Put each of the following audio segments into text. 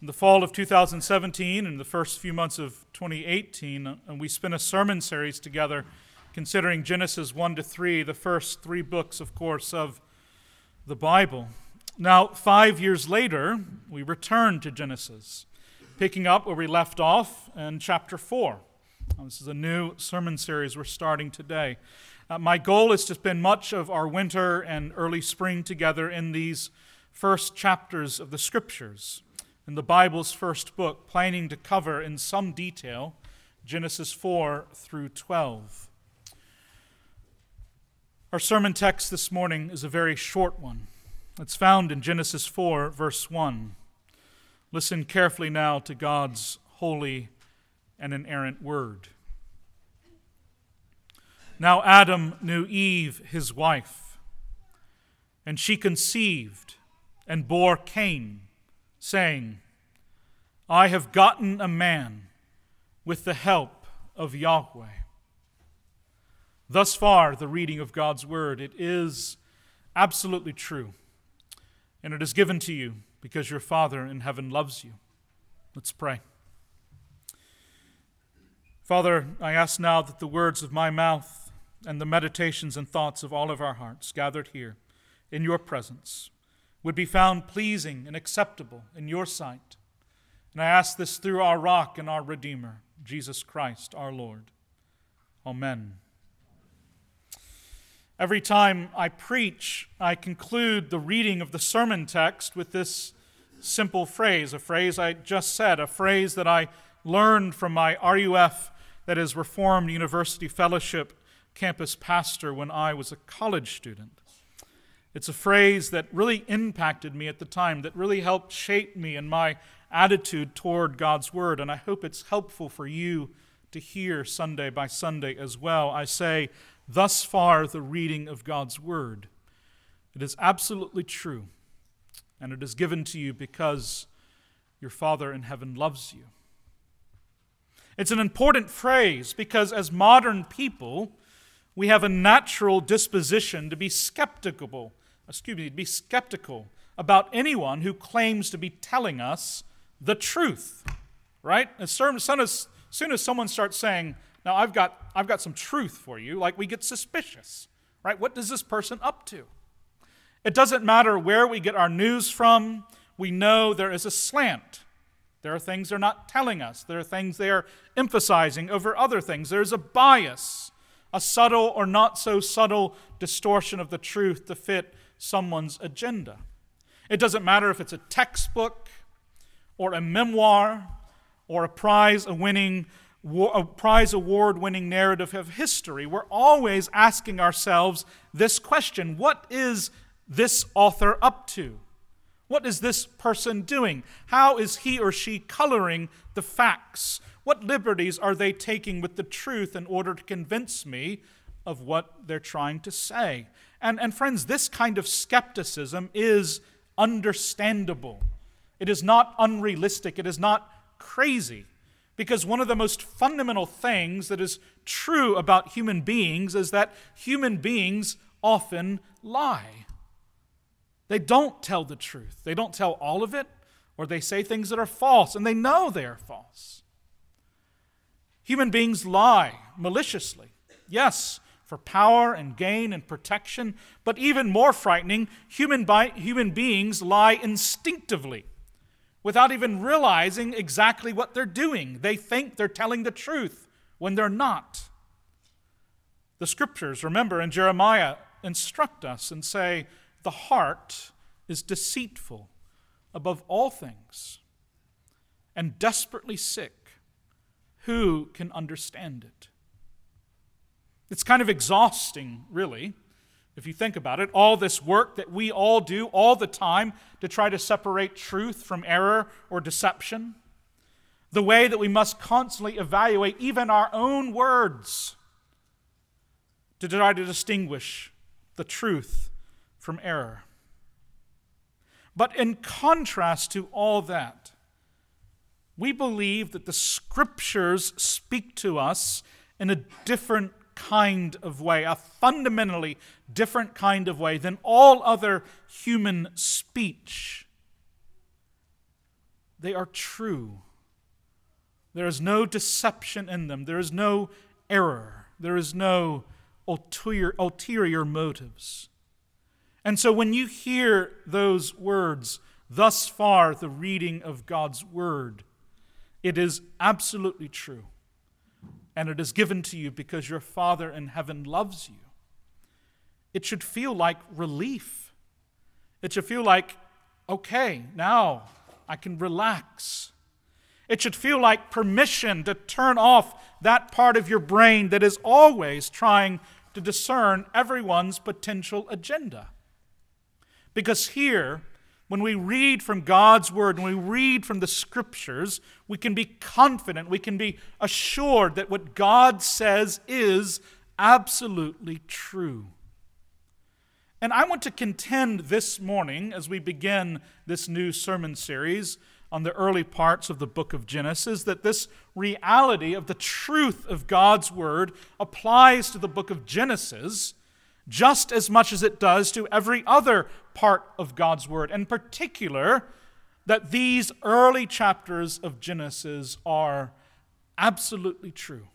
In the fall of 2017 and the first few months of 2018, and we spent a sermon series together considering Genesis 1 to 3, the first three books, of course, of the Bible. Now, five years later, we return to Genesis, picking up where we left off in chapter 4. Now, this is a new sermon series we're starting today. Uh, my goal is to spend much of our winter and early spring together in these first chapters of the Scriptures in the Bible's first book, planning to cover in some detail Genesis 4 through 12. Our sermon text this morning is a very short one. It's found in Genesis 4, verse 1. Listen carefully now to God's holy and inerrant word. Now Adam knew Eve, his wife, and she conceived and bore Cain saying, I have gotten a man with the help of Yahweh. Thus far, the reading of God's word, it is absolutely true. And it is given to you because your Father in heaven loves you. Let's pray. Father, I ask now that the words of my mouth and the meditations and thoughts of all of our hearts gathered here in your presence would be found pleasing and acceptable in your sight. And I ask this through our rock and our Redeemer, Jesus Christ our Lord. Amen. Every time I preach, I conclude the reading of the sermon text with this simple phrase, a phrase I just said, a phrase that I learned from my RUF, that is, Reformed University Fellowship campus pastor, when I was a college student. It's a phrase that really impacted me at the time, that really helped shape me and my attitude toward God's Word, and I hope it's helpful for you to hear Sunday by Sunday as well. I say, thus far, the reading of God's Word. It is absolutely true, and it is given to you because your Father in heaven loves you. It's an important phrase because, as modern people, we have a natural disposition to be skeptical excuse me, be skeptical about anyone who claims to be telling us the truth. Right? As soon as, soon as someone starts saying, now I've got, I've got some truth for you, like we get suspicious. Right? What is this person up to? It doesn't matter where we get our news from, we know there is a slant. There are things they're not telling us. There are things they are emphasizing over other things. There's a bias, a subtle or not so subtle distortion of the truth to fit someone's agenda. It doesn't matter if it's a textbook or a memoir or a prize a winning a prize award winning narrative of history. We're always asking ourselves this question What is this author up to? What is this person doing? How is he or she coloring the facts? What liberties are they taking with the truth in order to convince me of what they're trying to say? And, and friends, this kind of skepticism is understandable. It is not unrealistic. It is not crazy. Because one of the most fundamental things that is true about human beings is that human beings often lie. They don't tell the truth. They don't tell all of it, or they say things that are false, and they know they are false. Human beings lie maliciously. Yes, for power and gain and protection. But even more frightening, human, bi- human beings lie instinctively without even realizing exactly what they're doing. They think they're telling the truth when they're not. The scriptures, remember in Jeremiah, instruct us and say, The heart is deceitful above all things and desperately sick. Who can understand it? It's kind of exhausting, really, if you think about it. All this work that we all do all the time to try to separate truth from error or deception. The way that we must constantly evaluate even our own words to try to distinguish the truth from error. But in contrast to all that, we believe that the scriptures speak to us in a different kind of way, a fundamentally different kind of way than all other human speech. they are true. There is no deception in them, there is no error, there is no ulterior, ulterior motives. And so when you hear those words, thus far the reading of God's word, it is absolutely true. And it is given to you because your Father in heaven loves you. It should feel like relief. It should feel like, okay, now I can relax. It should feel like permission to turn off that part of your brain that is always trying to discern everyone's potential agenda. Because here, when we read from God's Word, when we read from the Scriptures, we can be confident, we can be assured that what God says is absolutely true. And I want to contend this morning, as we begin this new sermon series on the early parts of the book of Genesis, that this reality of the truth of God's Word applies to the book of Genesis just as much as it does to every other part of God's Word. In particular, that these early chapters of Genesis are absolutely true.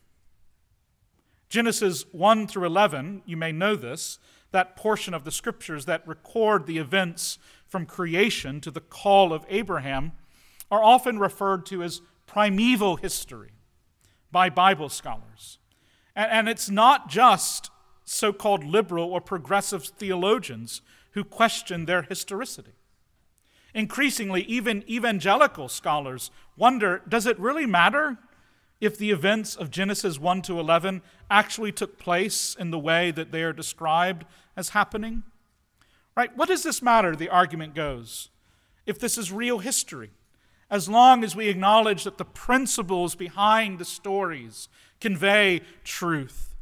Genesis 1 through 11, you may know this, that portion of the scriptures that record the events from creation to the call of Abraham, are often referred to as primeval history by Bible scholars. And, it's not just so called liberal or progressive theologians who question their historicity. Increasingly, even evangelical scholars wonder does it really matter if the events of Genesis 1 to 11 actually took place in the way that they are described as happening? Right? What does this matter, the argument goes, if this is real history? As long as we acknowledge that the principles behind the stories convey truth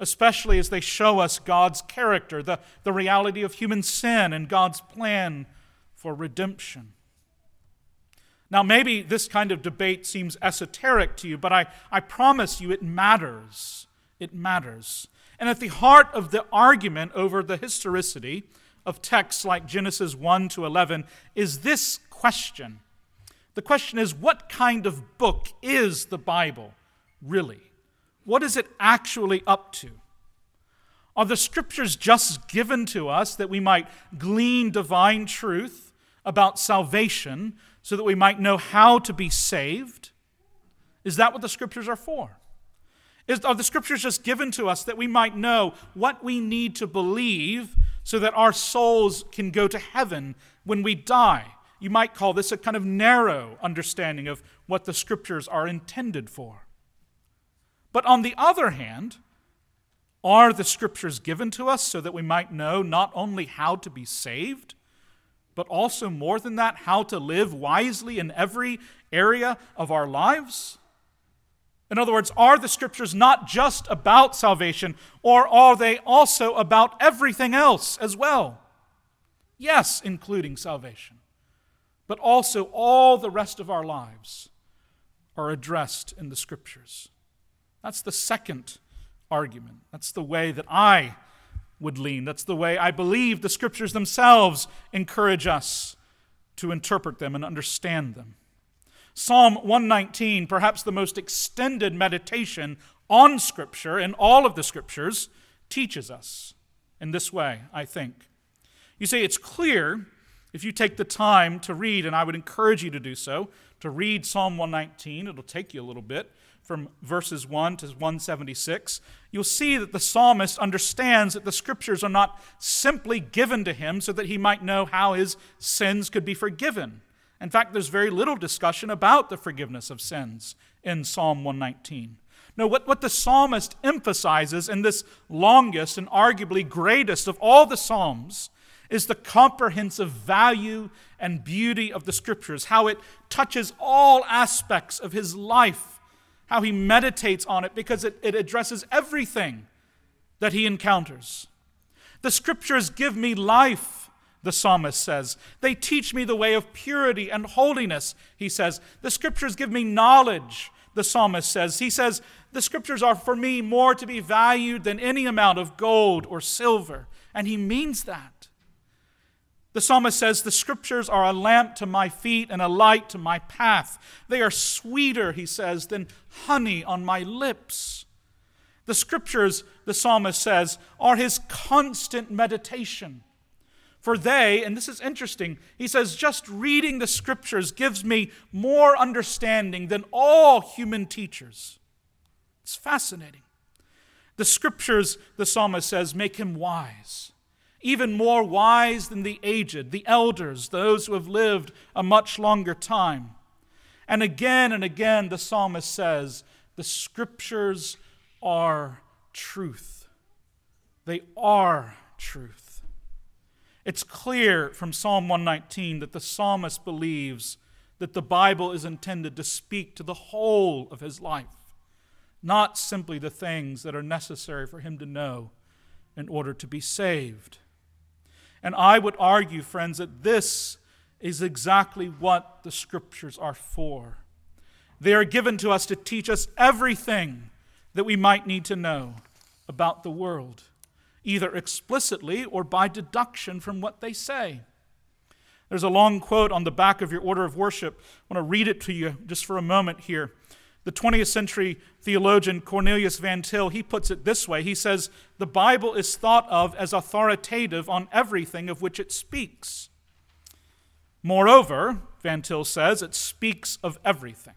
especially as they show us God's character, the, the reality of human sin, and God's plan for redemption. Now, maybe this kind of debate seems esoteric to you, but I, I promise you it matters. It matters. And at the heart of the argument over the historicity of texts like Genesis 1 to 11 is this question. The question is what kind of book is the Bible really? What is it actually up to? Are the scriptures just given to us that we might glean divine truth about salvation so that we might know how to be saved? Is that what the scriptures are for? Is, are the scriptures just given to us that we might know what we need to believe so that our souls can go to heaven when we die? You might call this a kind of narrow understanding of what the scriptures are intended for. But on the other hand, are the scriptures given to us so that we might know not only how to be saved, but also more than that, how to live wisely in every area of our lives? In other words, are the scriptures not just about salvation, or are they also about everything else as well? Yes, including salvation, but also all the rest of our lives are addressed in the scriptures. That's the second argument. That's the way that I would lean. That's the way I believe the scriptures themselves encourage us to interpret them and understand them. Psalm 119, perhaps the most extended meditation on Scripture in all of the Scriptures, teaches us in this way, I think. You see, it's clear if you take the time to read, and I would encourage you to do so, to read Psalm 119. It'll take you a little bit from verses 1 to 176, you'll see that the psalmist understands that the scriptures are not simply given to him so that he might know how his sins could be forgiven. In fact, there's very little discussion about the forgiveness of sins in Psalm 119. No, what, what the psalmist emphasizes in this longest and arguably greatest of all the psalms is the comprehensive value and beauty of the scriptures, how it touches all aspects of his life how he meditates on it because it, it addresses everything that he encounters. The scriptures give me life, the psalmist says. They teach me the way of purity and holiness, he says. The scriptures give me knowledge, the psalmist says. He says, The scriptures are for me more to be valued than any amount of gold or silver. And he means that. The psalmist says, The scriptures are a lamp to my feet and a light to my path. They are sweeter, he says, than honey on my lips. The scriptures, the psalmist says, are his constant meditation. For they, and this is interesting, he says, just reading the scriptures gives me more understanding than all human teachers. It's fascinating. The scriptures, the psalmist says, make him wise, even more wise than the aged, the elders, those who have lived a much longer time. And again and again, the psalmist says, the scriptures are truth. They are truth. It's clear from Psalm 119 that the psalmist believes that the Bible is intended to speak to the whole of his life, not simply the things that are necessary for him to know in order to be saved. And I would argue, friends, that this is exactly what the Scriptures are for. They are given to us to teach us everything that we might need to know about the world, either explicitly or by deduction from what they say. There's a long quote on the back of your order of worship. I want to read it to you just for a moment here. The 20th century theologian Cornelius Van Til, he puts it this way. He says, "The Bible is thought of as authoritative on everything of which it speaks. Moreover, Van Til says, it speaks of everything.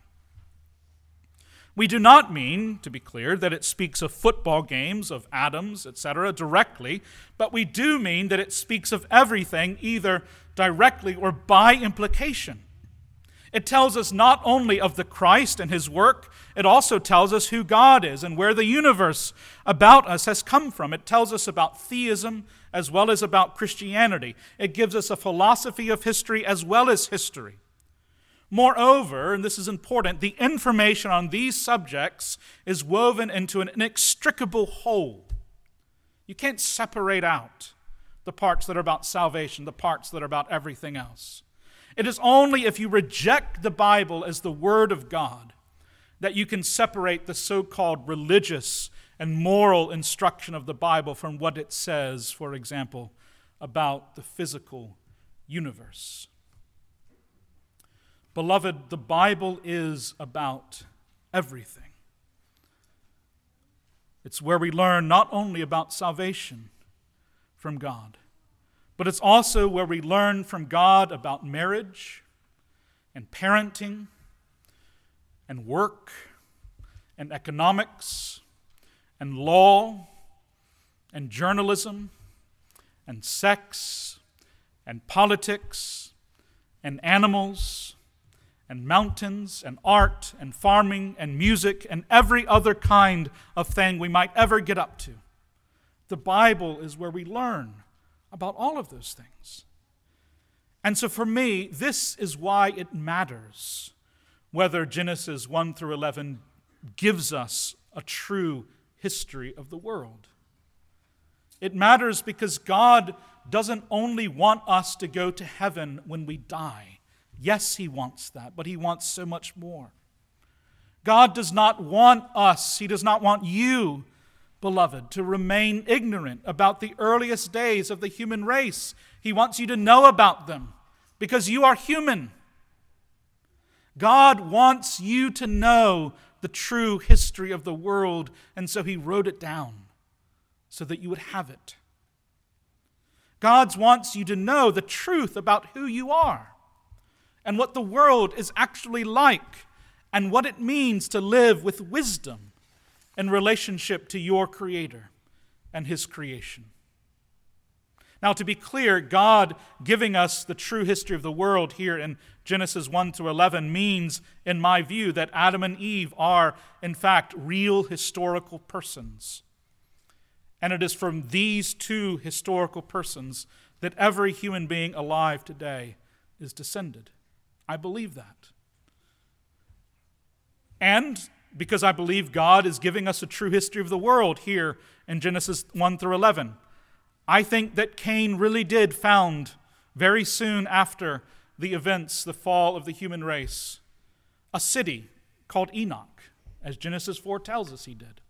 We do not mean, to be clear, that it speaks of football games, of atoms, etc., directly, but we do mean that it speaks of everything either directly or by implication. It tells us not only of the Christ and his work, it also tells us who God is and where the universe about us has come from. It tells us about theism as well as about Christianity. It gives us a philosophy of history as well as history. Moreover, and this is important, the information on these subjects is woven into an inextricable whole. You can't separate out the parts that are about salvation, the parts that are about everything else. It is only if you reject the Bible as the Word of God that you can separate the so called religious and moral instruction of the Bible from what it says, for example, about the physical universe. Beloved, the Bible is about everything. It's where we learn not only about salvation from God, but it's also where we learn from God about marriage and parenting and work and economics and law and journalism and sex and politics and animals and mountains and art and farming and music and every other kind of thing we might ever get up to. The Bible is where we learn about all of those things. And so for me, this is why it matters whether Genesis 1 through 11 gives us a true history of the world. It matters because God doesn't only want us to go to heaven when we die. Yes, He wants that, but He wants so much more. God does not want us, He does not want you, beloved, to remain ignorant about the earliest days of the human race. He wants you to know about them because you are human. God wants you to know the true history of the world, and so He wrote it down so that you would have it. God wants you to know the truth about who you are and what the world is actually like and what it means to live with wisdom in relationship to your Creator and His creation. Now, to be clear, God giving us the true history of the world here in Genesis 1 to 11 means, in my view, that Adam and Eve are, in fact, real historical persons. And it is from these two historical persons that every human being alive today is descended. I believe that. And because I believe God is giving us a true history of the world here in Genesis 1 through 11, I think that Cain really did found very soon after the events, the fall of the human race, a city called Enoch, as Genesis 4 tells us he did,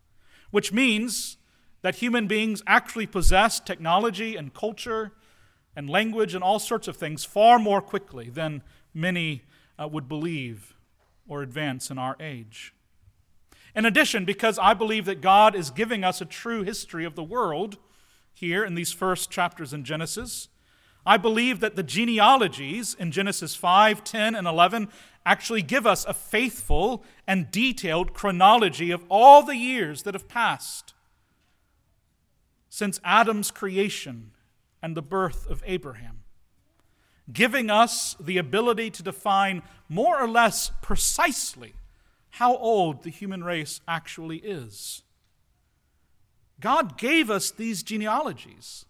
which means that human beings actually possess technology and culture and language and all sorts of things far more quickly than many uh, would believe or advance in our age. In addition, because I believe that God is giving us a true history of the world here in these first chapters in Genesis, I believe that the genealogies in Genesis 5, 10, and 11 actually give us a faithful and detailed chronology of all the years that have passed since Adam's creation and the birth of Abraham, giving us the ability to define more or less precisely how old the human race actually is. God gave us these genealogies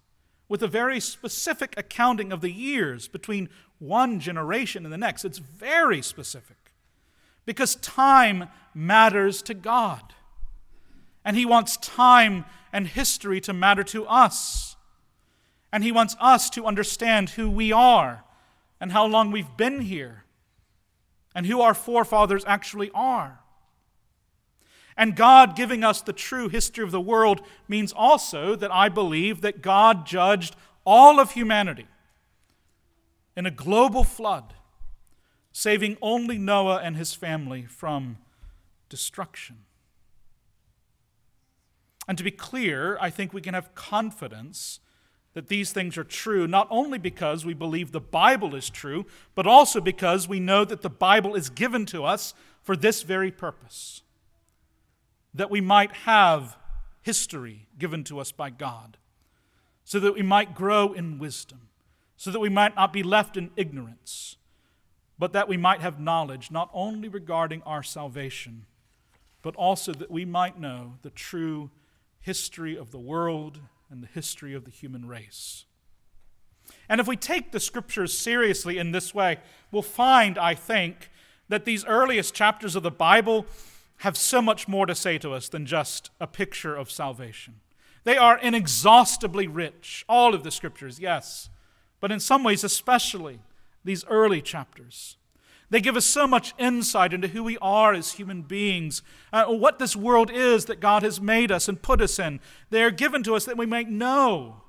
with a very specific accounting of the years between one generation and the next. It's very specific because time matters to God. And He wants time and history to matter to us. And He wants us to understand who we are and how long we've been here and who our forefathers actually are. And God giving us the true history of the world means also that I believe that God judged all of humanity in a global flood, saving only Noah and his family from destruction. And to be clear, I think we can have confidence that these things are true, not only because we believe the Bible is true, but also because we know that the Bible is given to us for this very purpose that we might have history given to us by God, so that we might grow in wisdom, so that we might not be left in ignorance, but that we might have knowledge not only regarding our salvation, but also that we might know the true history of the world and the history of the human race. And if we take the scriptures seriously in this way, we'll find, I think, that these earliest chapters of the Bible have so much more to say to us than just a picture of salvation. They are inexhaustibly rich, all of the scriptures, yes, but in some ways, especially these early chapters. They give us so much insight into who we are as human beings, uh, what this world is that God has made us and put us in. They are given to us that we might know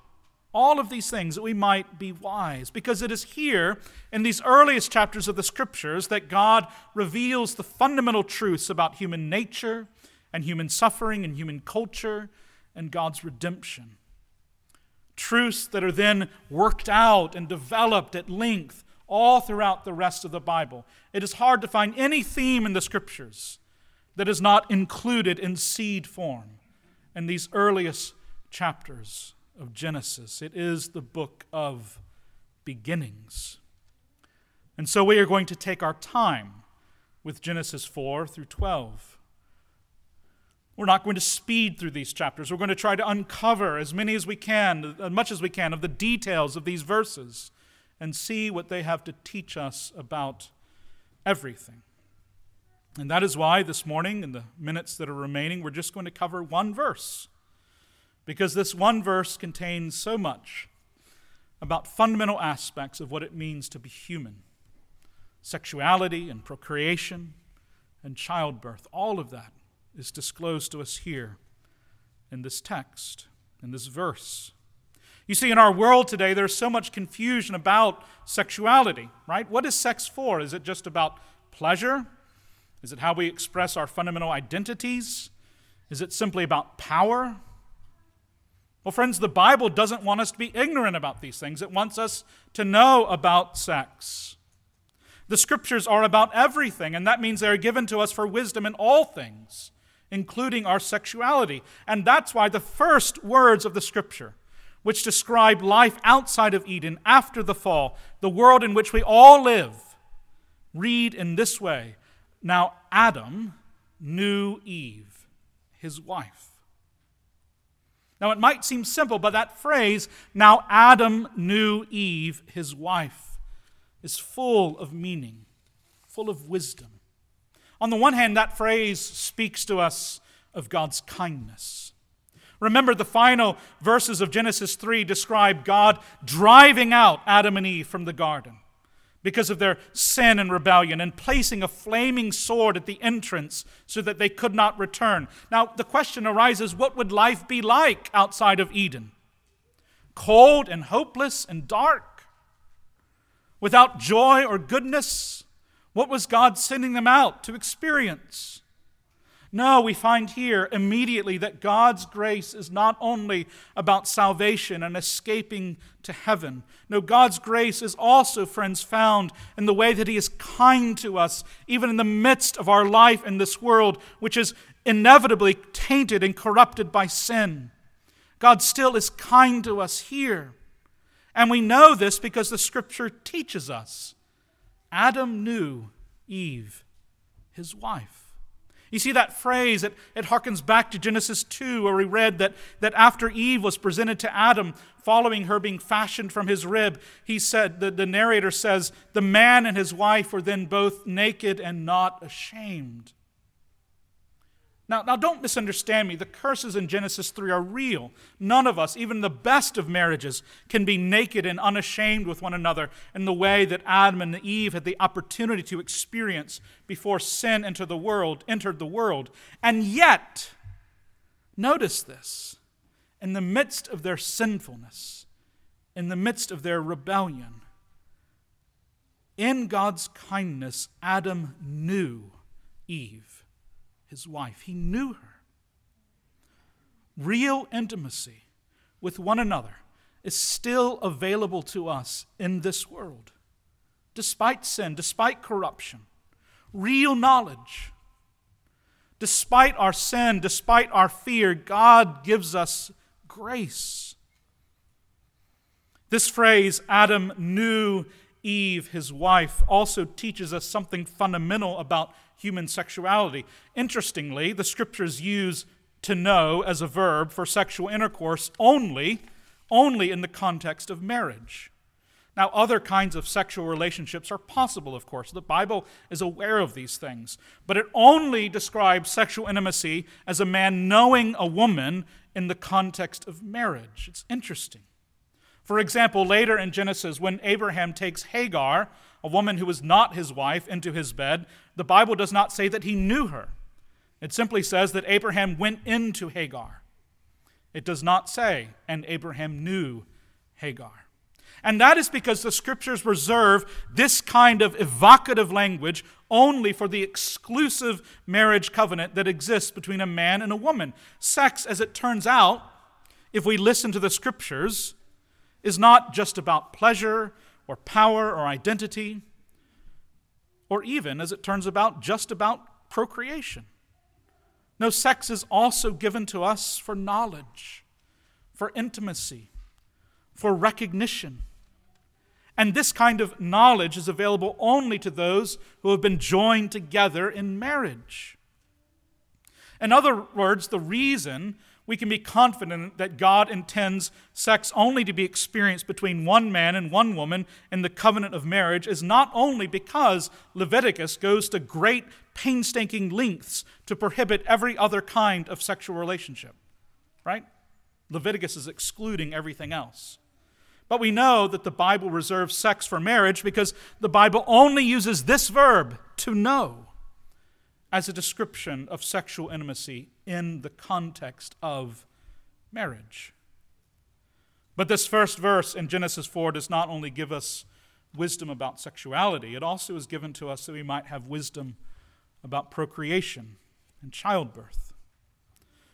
all of these things, that we might be wise. Because it is here in these earliest chapters of the Scriptures that God reveals the fundamental truths about human nature and human suffering and human culture and God's redemption. Truths that are then worked out and developed at length all throughout the rest of the Bible. It is hard to find any theme in the scriptures that is not included in seed form in these earliest chapters of Genesis. It is the book of beginnings. And so we are going to take our time with Genesis 4 through 12. We're not going to speed through these chapters. We're going to try to uncover as many as we can, as much as we can, of the details of these verses and see what they have to teach us about everything. And that is why this morning, in the minutes that are remaining, we're just going to cover one verse. Because this one verse contains so much about fundamental aspects of what it means to be human sexuality and procreation and childbirth. All of that is disclosed to us here in this text, in this verse. You see, in our world today, there's so much confusion about sexuality, right? What is sex for? Is it just about pleasure? Is it how we express our fundamental identities? Is it simply about power? Well, friends, the Bible doesn't want us to be ignorant about these things. It wants us to know about sex. The scriptures are about everything, and that means they are given to us for wisdom in all things, including our sexuality. And that's why the first words of the scripture which describe life outside of Eden after the fall, the world in which we all live, read in this way Now Adam knew Eve, his wife. Now it might seem simple, but that phrase, Now Adam knew Eve, his wife, is full of meaning, full of wisdom. On the one hand, that phrase speaks to us of God's kindness. Remember, the final verses of Genesis 3 describe God driving out Adam and Eve from the garden because of their sin and rebellion and placing a flaming sword at the entrance so that they could not return. Now, the question arises what would life be like outside of Eden? cold and hopeless and dark, without joy or goodness. What was God sending them out to experience? No, we find here immediately that God's grace is not only about salvation and escaping to heaven. No, God's grace is also, friends, found in the way that He is kind to us, even in the midst of our life in this world, which is inevitably tainted and corrupted by sin. God still is kind to us here. And we know this because the Scripture teaches us. Adam knew Eve, his wife. You see that phrase, it, it harkens back to Genesis 2, where we read that, that after Eve was presented to Adam, following her being fashioned from his rib, he said, the, the narrator says, the man and his wife were then both naked and not ashamed. Now, now, don't misunderstand me. The curses in Genesis 3 are real. None of us, even the best of marriages, can be naked and unashamed with one another in the way that Adam and Eve had the opportunity to experience before sin entered the world, entered the world. And yet, notice this, in the midst of their sinfulness, in the midst of their rebellion, in God's kindness, Adam knew Eve his wife. He knew her. Real intimacy with one another is still available to us in this world, despite sin, despite corruption. Real knowledge. Despite our sin, despite our fear, God gives us grace. This phrase, Adam knew Eve, his wife, also teaches us something fundamental about human sexuality. Interestingly, the scriptures use to know as a verb for sexual intercourse only only in the context of marriage. Now, other kinds of sexual relationships are possible, of course. The Bible is aware of these things. But it only describes sexual intimacy as a man knowing a woman in the context of marriage. It's interesting. For example, later in Genesis, when Abraham takes Hagar, a woman who was not his wife, into his bed, the Bible does not say that he knew her. It simply says that Abraham went into Hagar. It does not say, and Abraham knew Hagar. And that is because the scriptures reserve this kind of evocative language only for the exclusive marriage covenant that exists between a man and a woman. Sex, as it turns out, if we listen to the scriptures, is not just about pleasure or power or identity, or even, as it turns out, just about procreation. No, sex is also given to us for knowledge, for intimacy, for recognition. And this kind of knowledge is available only to those who have been joined together in marriage. In other words, the reason we can be confident that God intends sex only to be experienced between one man and one woman in the covenant of marriage is not only because Leviticus goes to great painstaking lengths to prohibit every other kind of sexual relationship, right? Leviticus is excluding everything else. But we know that the Bible reserves sex for marriage because the Bible only uses this verb, to know as a description of sexual intimacy in the context of marriage. But this first verse in Genesis 4 does not only give us wisdom about sexuality, it also is given to us so we might have wisdom about procreation and childbirth.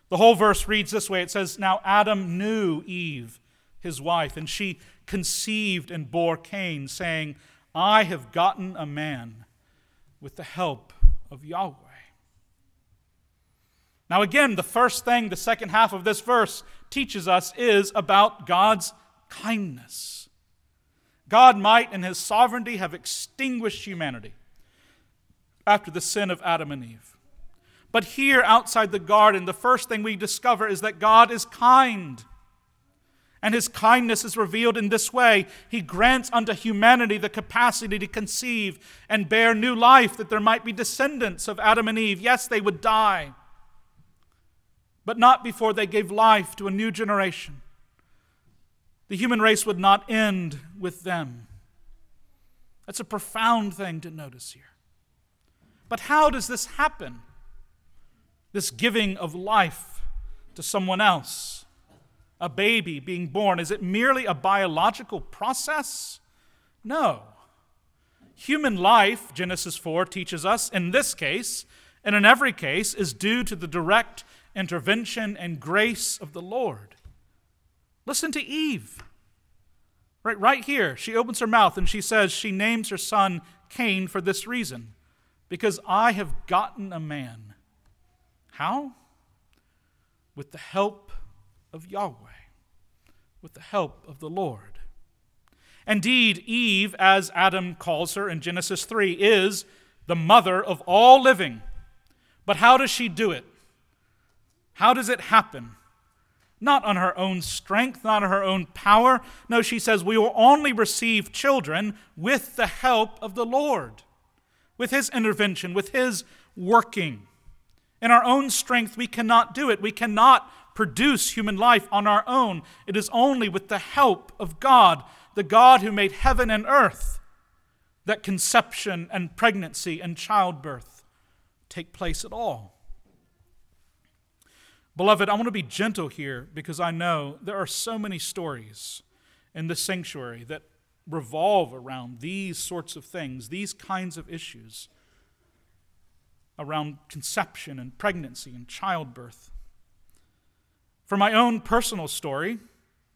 The whole verse reads this way it says, Now Adam knew Eve, his wife, and she conceived and bore Cain, saying, I have gotten a man with the help of Yahweh. Now, again, the first thing the second half of this verse teaches us is about God's kindness. God might, in his sovereignty, have extinguished humanity after the sin of Adam and Eve. But here outside the garden, the first thing we discover is that God is kind. And his kindness is revealed in this way He grants unto humanity the capacity to conceive and bear new life, that there might be descendants of Adam and Eve. Yes, they would die but not before they gave life to a new generation. The human race would not end with them. That's a profound thing to notice here. But how does this happen? This giving of life to someone else? a baby being born, is it merely a biological process? No. Human life, Genesis 4 teaches us, in this case, and in every case, is due to the direct intervention and grace of the Lord. Listen to Eve. Right, right here, she opens her mouth and she says she names her son Cain for this reason because I have gotten a man. How? With the help of Yahweh, with the help of the Lord. Indeed, Eve, as Adam calls her in Genesis 3, is the mother of all living. But how does she do it? How does it happen? Not on her own strength, not on her own power. No, she says, we will only receive children with the help of the Lord, with His intervention, with His working. In our own strength, we cannot do it. We cannot produce human life on our own. It is only with the help of God, the God who made heaven and earth, that conception and pregnancy and childbirth take place at all. Beloved, I want to be gentle here because I know there are so many stories in the sanctuary that revolve around these sorts of things, these kinds of issues, around conception and pregnancy and childbirth. For my own personal story,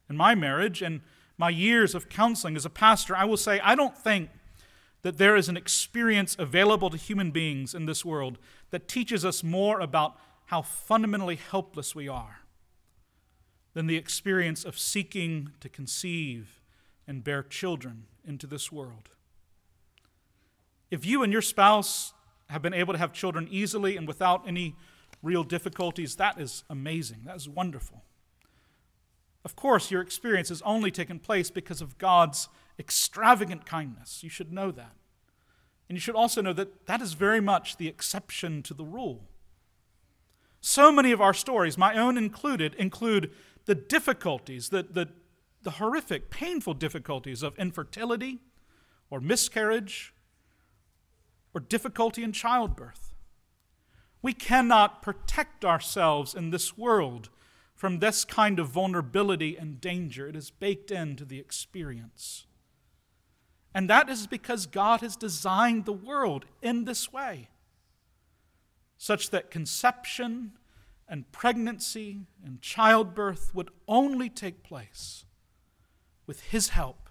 in my marriage and my years of counseling as a pastor, I will say I don't think that there is an experience available to human beings in this world that teaches us more about how fundamentally helpless we are than the experience of seeking to conceive and bear children into this world. If you and your spouse have been able to have children easily and without any real difficulties, that is amazing. That is wonderful. Of course, your experience has only taken place because of God's extravagant kindness. You should know that. And you should also know that that is very much the exception to the rule. So many of our stories, my own included, include the difficulties, the, the, the horrific, painful difficulties of infertility or miscarriage or difficulty in childbirth. We cannot protect ourselves in this world from this kind of vulnerability and danger. It is baked into the experience. And that is because God has designed the world in this way such that conception and pregnancy and childbirth would only take place with His help,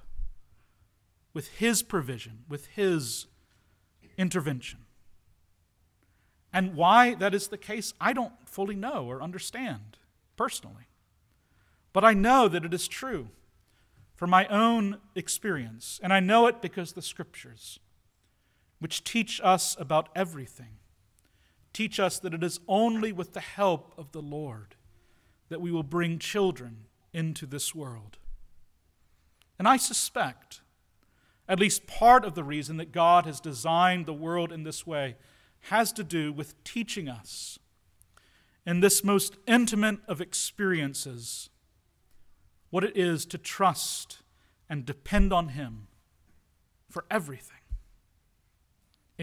with His provision, with His intervention. And why that is the case, I don't fully know or understand personally. But I know that it is true from my own experience, and I know it because the Scriptures, which teach us about everything, teach us that it is only with the help of the Lord that we will bring children into this world. And I suspect at least part of the reason that God has designed the world in this way has to do with teaching us in this most intimate of experiences what it is to trust and depend on Him for everything,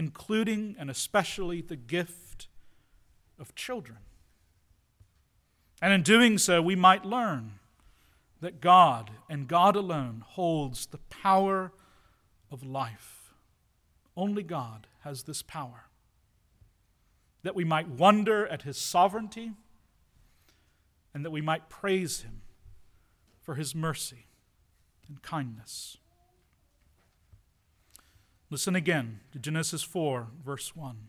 including and especially the gift of children. And in doing so, we might learn that God and God alone holds the power of life. Only God has this power. That we might wonder at his sovereignty and that we might praise him for his mercy and kindness. Listen again to Genesis 4, verse 1.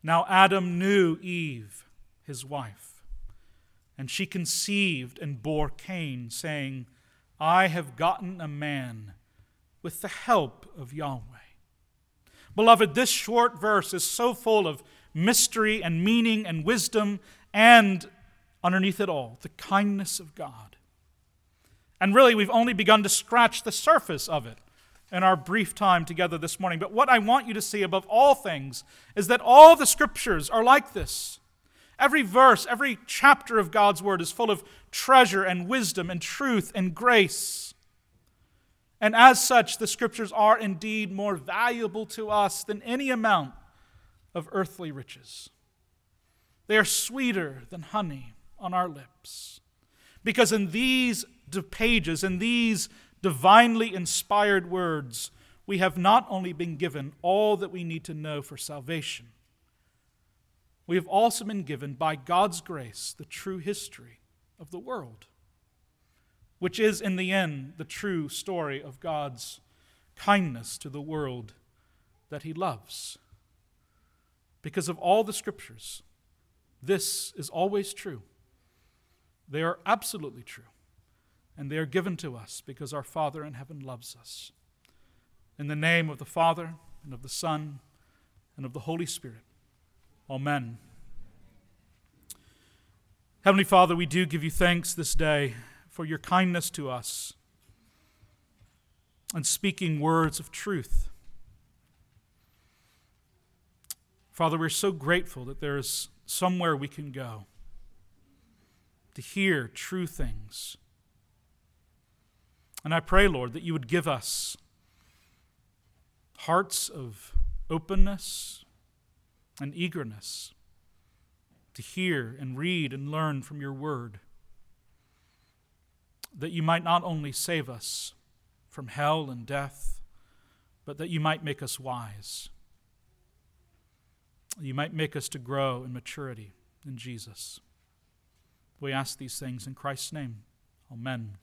Now Adam knew Eve, his wife, and she conceived and bore Cain, saying, I have gotten a man with the help of Yahweh. Beloved, this short verse is so full of mystery and meaning and wisdom, and underneath it all, the kindness of God. And really, we've only begun to scratch the surface of it in our brief time together this morning. But what I want you to see above all things is that all the scriptures are like this. Every verse, every chapter of God's word is full of treasure and wisdom and truth and grace. And as such, the scriptures are indeed more valuable to us than any amount of earthly riches. They are sweeter than honey on our lips. Because in these pages, in these divinely inspired words, we have not only been given all that we need to know for salvation, we have also been given by God's grace the true history of the world, which is in the end the true story of God's kindness to the world that He loves. Because of all the scriptures, this is always true. They are absolutely true. And they are given to us because our Father in heaven loves us. In the name of the Father, and of the Son, and of the Holy Spirit. Amen. Heavenly Father, we do give you thanks this day for your kindness to us and speaking words of truth. Father, we're so grateful that there is somewhere we can go to hear true things. And I pray, Lord, that you would give us hearts of openness and eagerness to hear and read and learn from your word, that you might not only save us from hell and death, but that you might make us wise. You might make us to grow in maturity in Jesus. We ask these things in Christ's name. Amen.